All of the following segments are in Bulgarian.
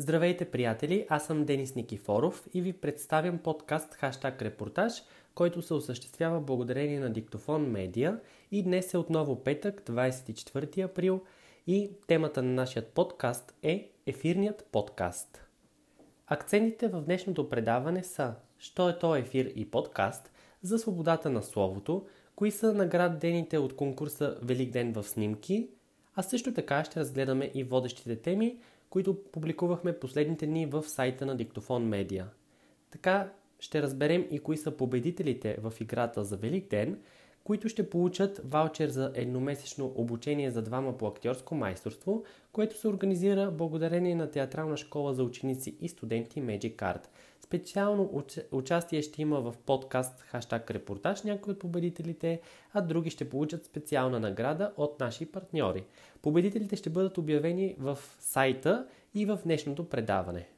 Здравейте, приятели! Аз съм Денис Никифоров и ви представям подкаст Хаштаг Репортаж, който се осъществява благодарение на Диктофон Медиа и днес е отново петък, 24 април и темата на нашия подкаст е Ефирният подкаст. Акцентите в днешното предаване са Що е то ефир и подкаст за свободата на словото, кои са наградените от конкурса Велик ден в снимки, а също така ще разгледаме и водещите теми, които публикувахме последните дни в сайта на Диктофон Медиа. Така ще разберем и кои са победителите в играта за Велик ден, които ще получат ваучер за едномесечно обучение за двама по актьорско майсторство, което се организира благодарение на театрална школа за ученици и студенти Magic Art. Специално участие ще има в подкаст хаштаг репортаж някои от победителите, а други ще получат специална награда от наши партньори. Победителите ще бъдат обявени в сайта и в днешното предаване.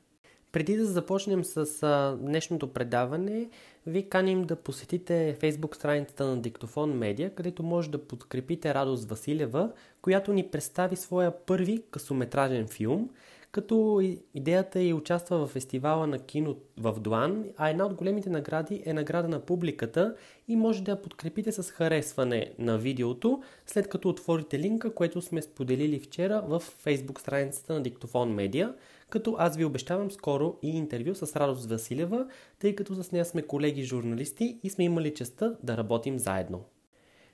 Преди да започнем с а, днешното предаване, ви каним да посетите фейсбук страницата на Диктофон Медиа, където може да подкрепите Радост Василева, която ни представи своя първи късометражен филм – като идеята е участва в фестивала на кино в Дуан, а една от големите награди е награда на публиката и може да я подкрепите с харесване на видеото, след като отворите линка, което сме споделили вчера в Facebook страницата на Диктофон Медиа, като аз ви обещавам скоро и интервю с Радост Василева, тъй като с нея сме колеги журналисти и сме имали честа да работим заедно.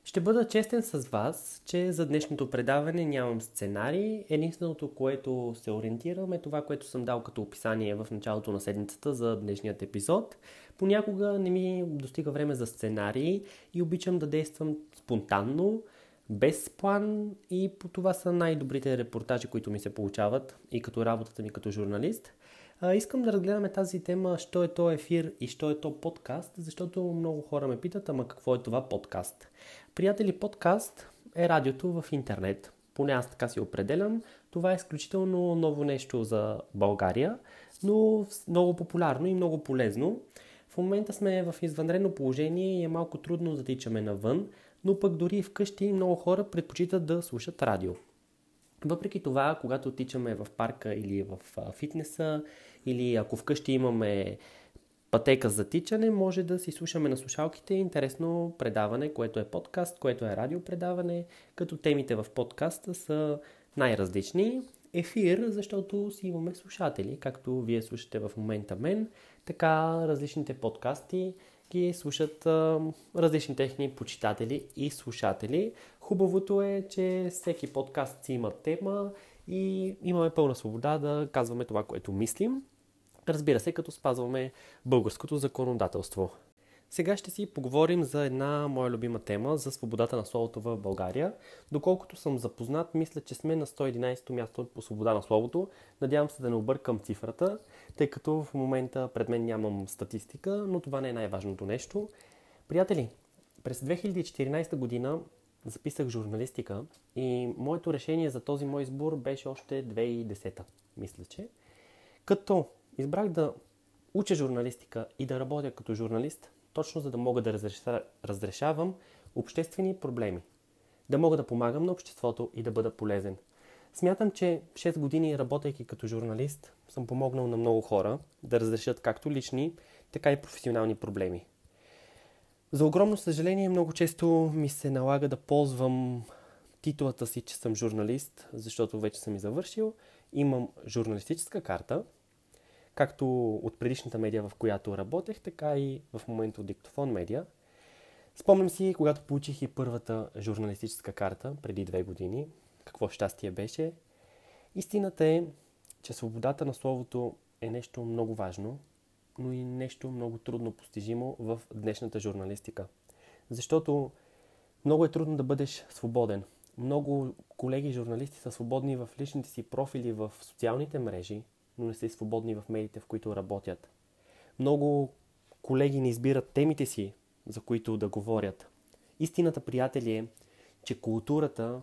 Ще бъда честен с вас, че за днешното предаване нямам сценарий. Единственото, което се ориентирам е това, което съм дал като описание в началото на седмицата за днешният епизод. Понякога не ми достига време за сценарий и обичам да действам спонтанно, без план и по това са най-добрите репортажи, които ми се получават и като работата ми като журналист. Искам да разгледаме тази тема, що е то ефир и що е то подкаст, защото много хора ме питат, ама какво е това подкаст? Приятели, подкаст е радиото в интернет. Поне аз така си определям. Това е изключително ново нещо за България, но много популярно и много полезно. В момента сме в извънредно положение и е малко трудно да тичаме навън, но пък дори вкъщи много хора предпочитат да слушат радио. Въпреки това, когато тичаме в парка или в фитнеса, или ако вкъщи имаме пътека за тичане, може да си слушаме на слушалките интересно предаване, което е подкаст, което е радиопредаване, като темите в подкаста са най-различни. Ефир, защото си имаме слушатели, както вие слушате в момента мен, така различните подкасти ги слушат а, различни техни почитатели и слушатели. Хубавото е, че всеки подкаст си има тема и имаме пълна свобода да казваме това, което мислим. Разбира се, като спазваме българското законодателство. Сега ще си поговорим за една моя любима тема за свободата на словото в България. Доколкото съм запознат, мисля, че сме на 111-то място по свобода на словото. Надявам се да не объркам цифрата, тъй като в момента пред мен нямам статистика, но това не е най-важното нещо. Приятели, през 2014 година записах журналистика и моето решение за този мой избор беше още 2010, мисля, че. Като избрах да уча журналистика и да работя като журналист, точно за да мога да разреша, разрешавам обществени проблеми. Да мога да помагам на обществото и да бъда полезен. Смятам, че 6 години работейки като журналист съм помогнал на много хора да разрешат както лични, така и професионални проблеми. За огромно съжаление, много често ми се налага да ползвам титулата си, че съм журналист, защото вече съм и завършил. Имам журналистическа карта, както от предишната медия, в която работех, така и в момента от Диктофон медиа. Спомням си, когато получих и първата журналистическа карта преди две години, какво щастие беше. Истината е, че свободата на словото е нещо много важно, но и нещо много трудно постижимо в днешната журналистика. Защото много е трудно да бъдеш свободен. Много колеги журналисти са свободни в личните си профили в социалните мрежи, но не са свободни в медиите, в които работят. Много колеги не избират темите си, за които да говорят. Истината, приятели, е, че културата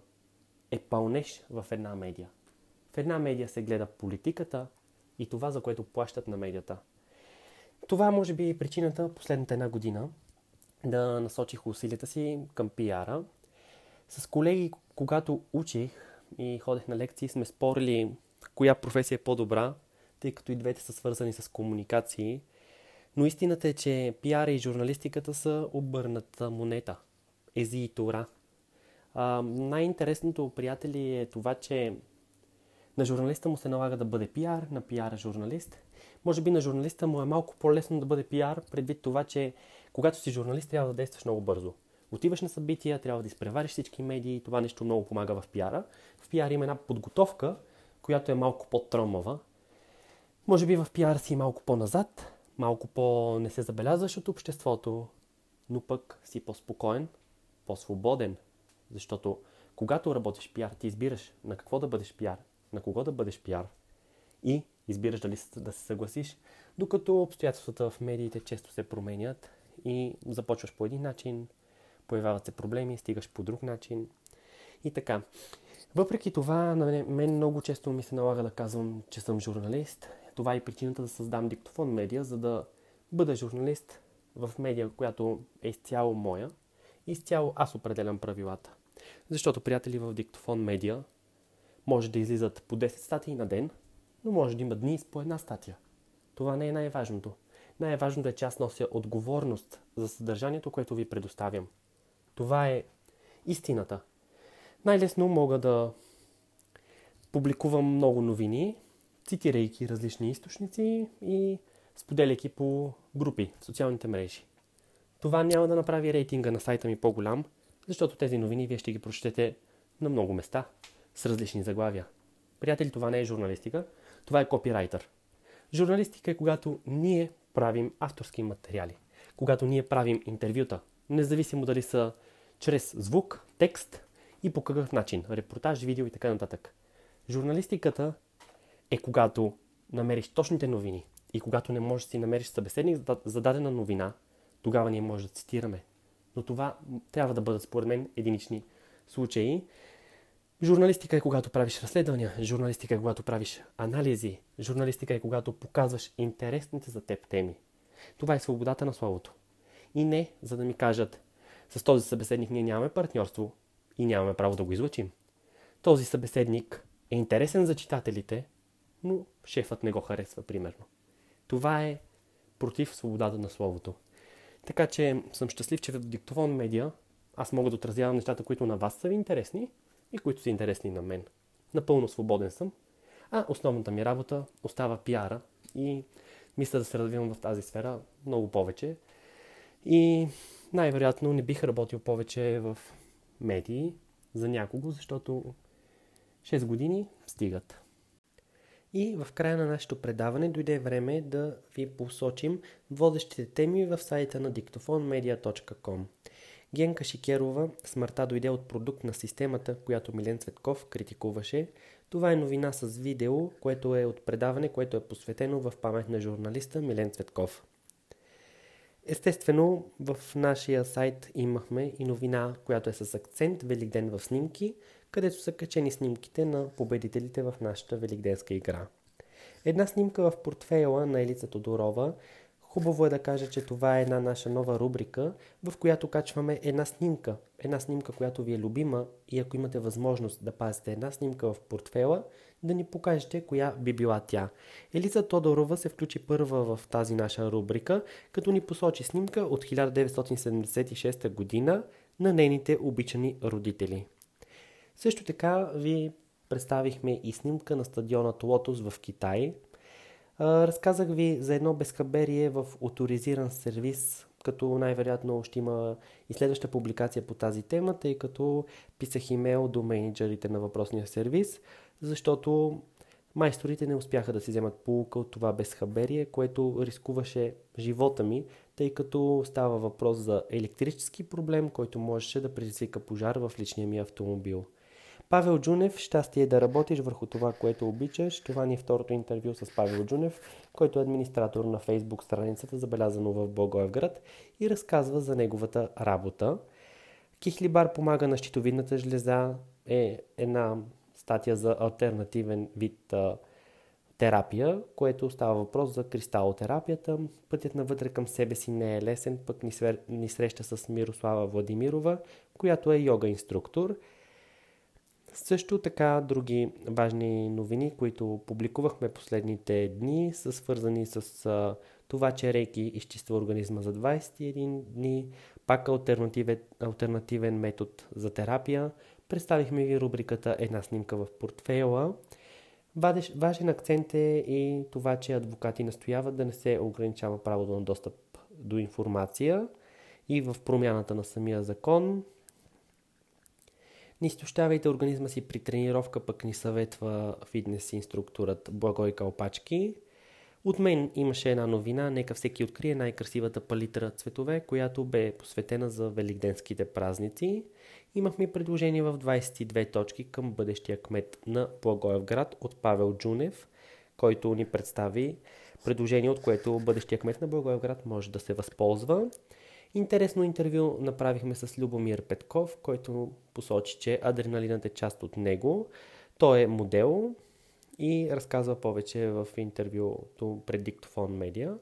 е пълнеж в една медия. В една медия се гледа политиката и това, за което плащат на медията. Това може би е причината последната една година да насочих усилията си към пиара. С колеги, когато учих и ходех на лекции, сме спорили коя професия е по-добра тъй като и двете са свързани с комуникации. Но истината е, че пиара и журналистиката са обърната монета. Ези и Тора. А, най-интересното, приятели, е това, че на журналиста му се налага да бъде пиар, на пиара журналист. Може би на журналиста му е малко по-лесно да бъде пиар, предвид това, че когато си журналист трябва да действаш много бързо. Отиваш на събития, трябва да изпревариш всички медии, това нещо много помага в пиара. В пиар има една подготовка, която е малко по-тромава. Може би в пиар си малко по-назад, малко по-не се забелязваш от обществото, но пък си по-спокоен, по-свободен. Защото когато работиш пиар, ти избираш на какво да бъдеш пиар, на кого да бъдеш пиар и избираш дали да се съгласиш, докато обстоятелствата в медиите често се променят и започваш по един начин, появяват се проблеми, стигаш по друг начин и така. Въпреки това, на мен много често ми се налага да казвам, че съм журналист. Това е причината да създам Диктофон Медиа, за да бъда журналист в медия, която е изцяло моя. И изцяло аз определям правилата. Защото, приятели, в Диктофон Медиа може да излизат по 10 статии на ден, но може да има дни с по една статия. Това не е най-важното. Най-важното е, че аз нося отговорност за съдържанието, което ви предоставям. Това е истината. Най-лесно мога да публикувам много новини, цитирайки различни източници и споделяйки по групи в социалните мрежи. Това няма да направи рейтинга на сайта ми по-голям, защото тези новини вие ще ги прочетете на много места с различни заглавия. Приятели, това не е журналистика, това е копирайтър. Журналистика е когато ние правим авторски материали, когато ние правим интервюта, независимо дали са чрез звук, текст и по какъв начин, репортаж, видео и така нататък. Журналистиката е когато намериш точните новини и когато не можеш да си намериш събеседник за дадена новина, тогава ние може да цитираме. Но това трябва да бъдат според мен единични случаи. Журналистика е когато правиш разследвания, журналистика е когато правиш анализи, журналистика е когато показваш интересните за теб теми. Това е свободата на словото. И не за да ми кажат, с този събеседник ние нямаме партньорство и нямаме право да го излъчим. Този събеседник е интересен за читателите, но шефът не го харесва, примерно. Това е против свободата на словото. Така че съм щастлив, че в Диктофон Медиа аз мога да отразявам нещата, които на вас са ви интересни и които са интересни на мен. Напълно свободен съм, а основната ми работа остава пиара и мисля да се развивам в тази сфера много повече. И най-вероятно не бих работил повече в медии за някого, защото 6 години стигат. И в края на нашето предаване дойде време да ви посочим водещите теми в сайта на dictophonmedia.com. Генка Шикерова смъртта дойде от продукт на системата, която Милен Цветков критикуваше. Това е новина с видео, което е от предаване, което е посветено в памет на журналиста Милен Цветков. Естествено, в нашия сайт имахме и новина, която е с акцент Великден в снимки, където са качени снимките на победителите в нашата великденска игра. Една снимка в портфейла на Елица Тодорова. Хубаво е да кажа, че това е една наша нова рубрика, в която качваме една снимка. Една снимка, която ви е любима и ако имате възможност да пазите една снимка в портфела, да ни покажете коя би била тя. Елиза Тодорова се включи първа в тази наша рубрика, като ни посочи снимка от 1976 година на нейните обичани родители. Също така ви представихме и снимка на стадионът Лотос в Китай. Разказах ви за едно безхаберие в авторизиран сервис, като най-вероятно ще има и следваща публикация по тази тема, тъй като писах имейл до менеджерите на въпросния сервис, защото майсторите не успяха да си вземат полука от това безхаберие, което рискуваше живота ми, тъй като става въпрос за електрически проблем, който можеше да предизвика пожар в личния ми автомобил. Павел Джунев, щастие е да работиш върху това, което обичаш. Това ни е второто интервю с Павел Джунев, който е администратор на фейсбук страницата, забелязано в Благоевград и разказва за неговата работа. Кихлибар помага на щитовидната жлеза е една статия за альтернативен вид а, терапия, което става въпрос за кристалотерапията. Пътят навътре към себе си не е лесен, пък ни, свер... ни среща с Мирослава Владимирова, която е йога инструктор – Също така други важни новини, които публикувахме последните дни, са свързани с а, това, че Рейки изчиства организма за 21 дни, пак альтернативен, альтернативен метод за терапия. Представихме ви рубриката Една снимка в портфейла. Важен акцент е и това, че адвокати настояват да не се ограничава правото на достъп до информация и в промяната на самия закон. Не изтощавайте организма си при тренировка, пък ни съветва фитнес инструкторът Благой Калпачки. От мен имаше една новина, нека всеки открие най-красивата палитра цветове, която бе посветена за великденските празници. Имахме предложение в 22 точки към бъдещия кмет на Благоевград от Павел Джунев, който ни представи предложение, от което бъдещия кмет на Благоевград може да се възползва. Интересно интервю направихме с Любомир Петков, който посочи, че адреналинът е част от него. Той е модел и разказва повече в интервюто пред Диктофон Медиа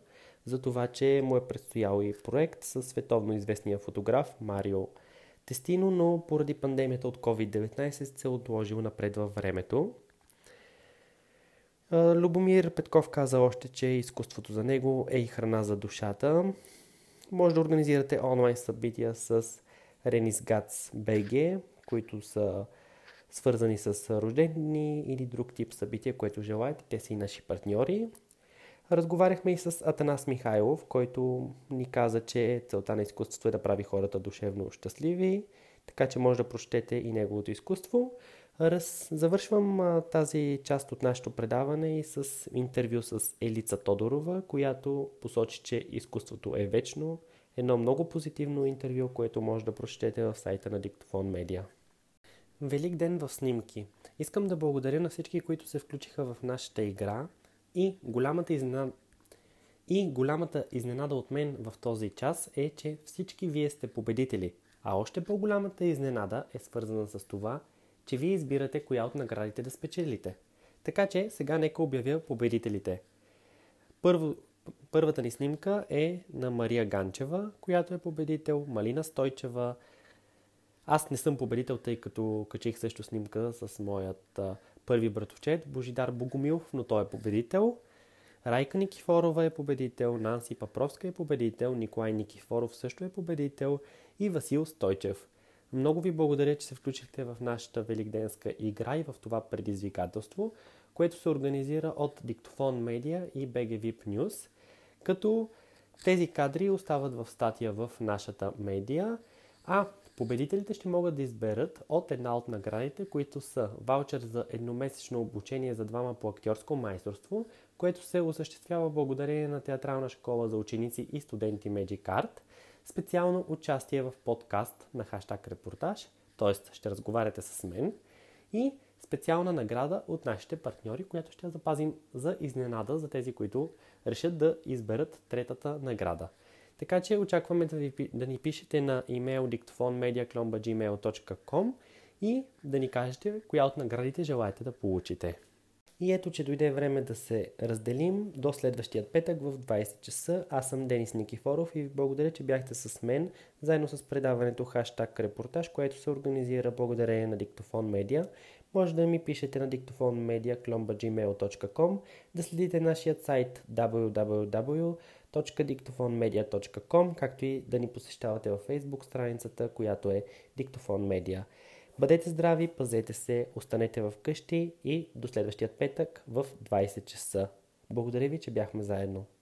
за това, че му е предстоял и проект с световно известния фотограф Марио Тестино, но поради пандемията от COVID-19 се е отложил напред във времето. Любомир Петков каза още, че изкуството за него е и храна за душата. Може да организирате онлайн събития с Гац БГ, които са свързани с рождени или друг тип събития, което желаете. Те са и наши партньори. Разговаряхме и с Атанас Михайлов, който ни каза, че целта на изкуството е да прави хората душевно щастливи, така че може да прочетете и неговото изкуство. Раз... Завършвам а, тази част от нашето предаване и с интервю с Елица Тодорова, която посочи, че изкуството е вечно. Едно много позитивно интервю, което може да прочетете в сайта на Диктофон Медиа. Велик ден в снимки! Искам да благодаря на всички, които се включиха в нашата игра и голямата изненада, и голямата изненада от мен в този час е, че всички вие сте победители. А още по-голямата изненада е свързана с това, че вие избирате коя от наградите да спечелите. Така че сега нека обявя победителите. Първо, първата ни снимка е на Мария Ганчева, която е победител, Малина Стойчева. Аз не съм победител, тъй като качих също снимка с моят а, първи братовчет Божидар Богомилов, но той е победител. Райка Никифорова е победител, Нанси Папровска е победител, Николай Никифоров също е победител и Васил Стойчев. Много ви благодаря, че се включихте в нашата великденска игра и в това предизвикателство, което се организира от Диктофон Медиа и BG VIP News, като тези кадри остават в статия в нашата медия, а победителите ще могат да изберат от една от наградите, които са ваучер за едномесечно обучение за двама по актьорско майсторство, което се осъществява благодарение на театрална школа за ученици и студенти Magic Art – специално участие в подкаст на хаштаг репортаж, т.е. ще разговаряте с мен и специална награда от нашите партньори, която ще запазим за изненада за тези, които решат да изберат третата награда. Така че очакваме да, ви, да ни пишете на имейл dictophonmedia.gmail.com и да ни кажете коя от наградите желаете да получите. И ето, че дойде време да се разделим до следващия петък в 20 часа. Аз съм Денис Никифоров и ви благодаря, че бяхте с мен, заедно с предаването хаштаг репортаж, което се организира благодарение на Диктофон Медиа. Може да ми пишете на dictophonmedia.gmail.com, да следите нашия сайт www.dictophonmedia.com, както и да ни посещавате във Facebook страницата, която е Диктофон Медиа. Бъдете здрави, пазете се, останете в къщи и до следващия петък в 20 часа. Благодаря ви, че бяхме заедно.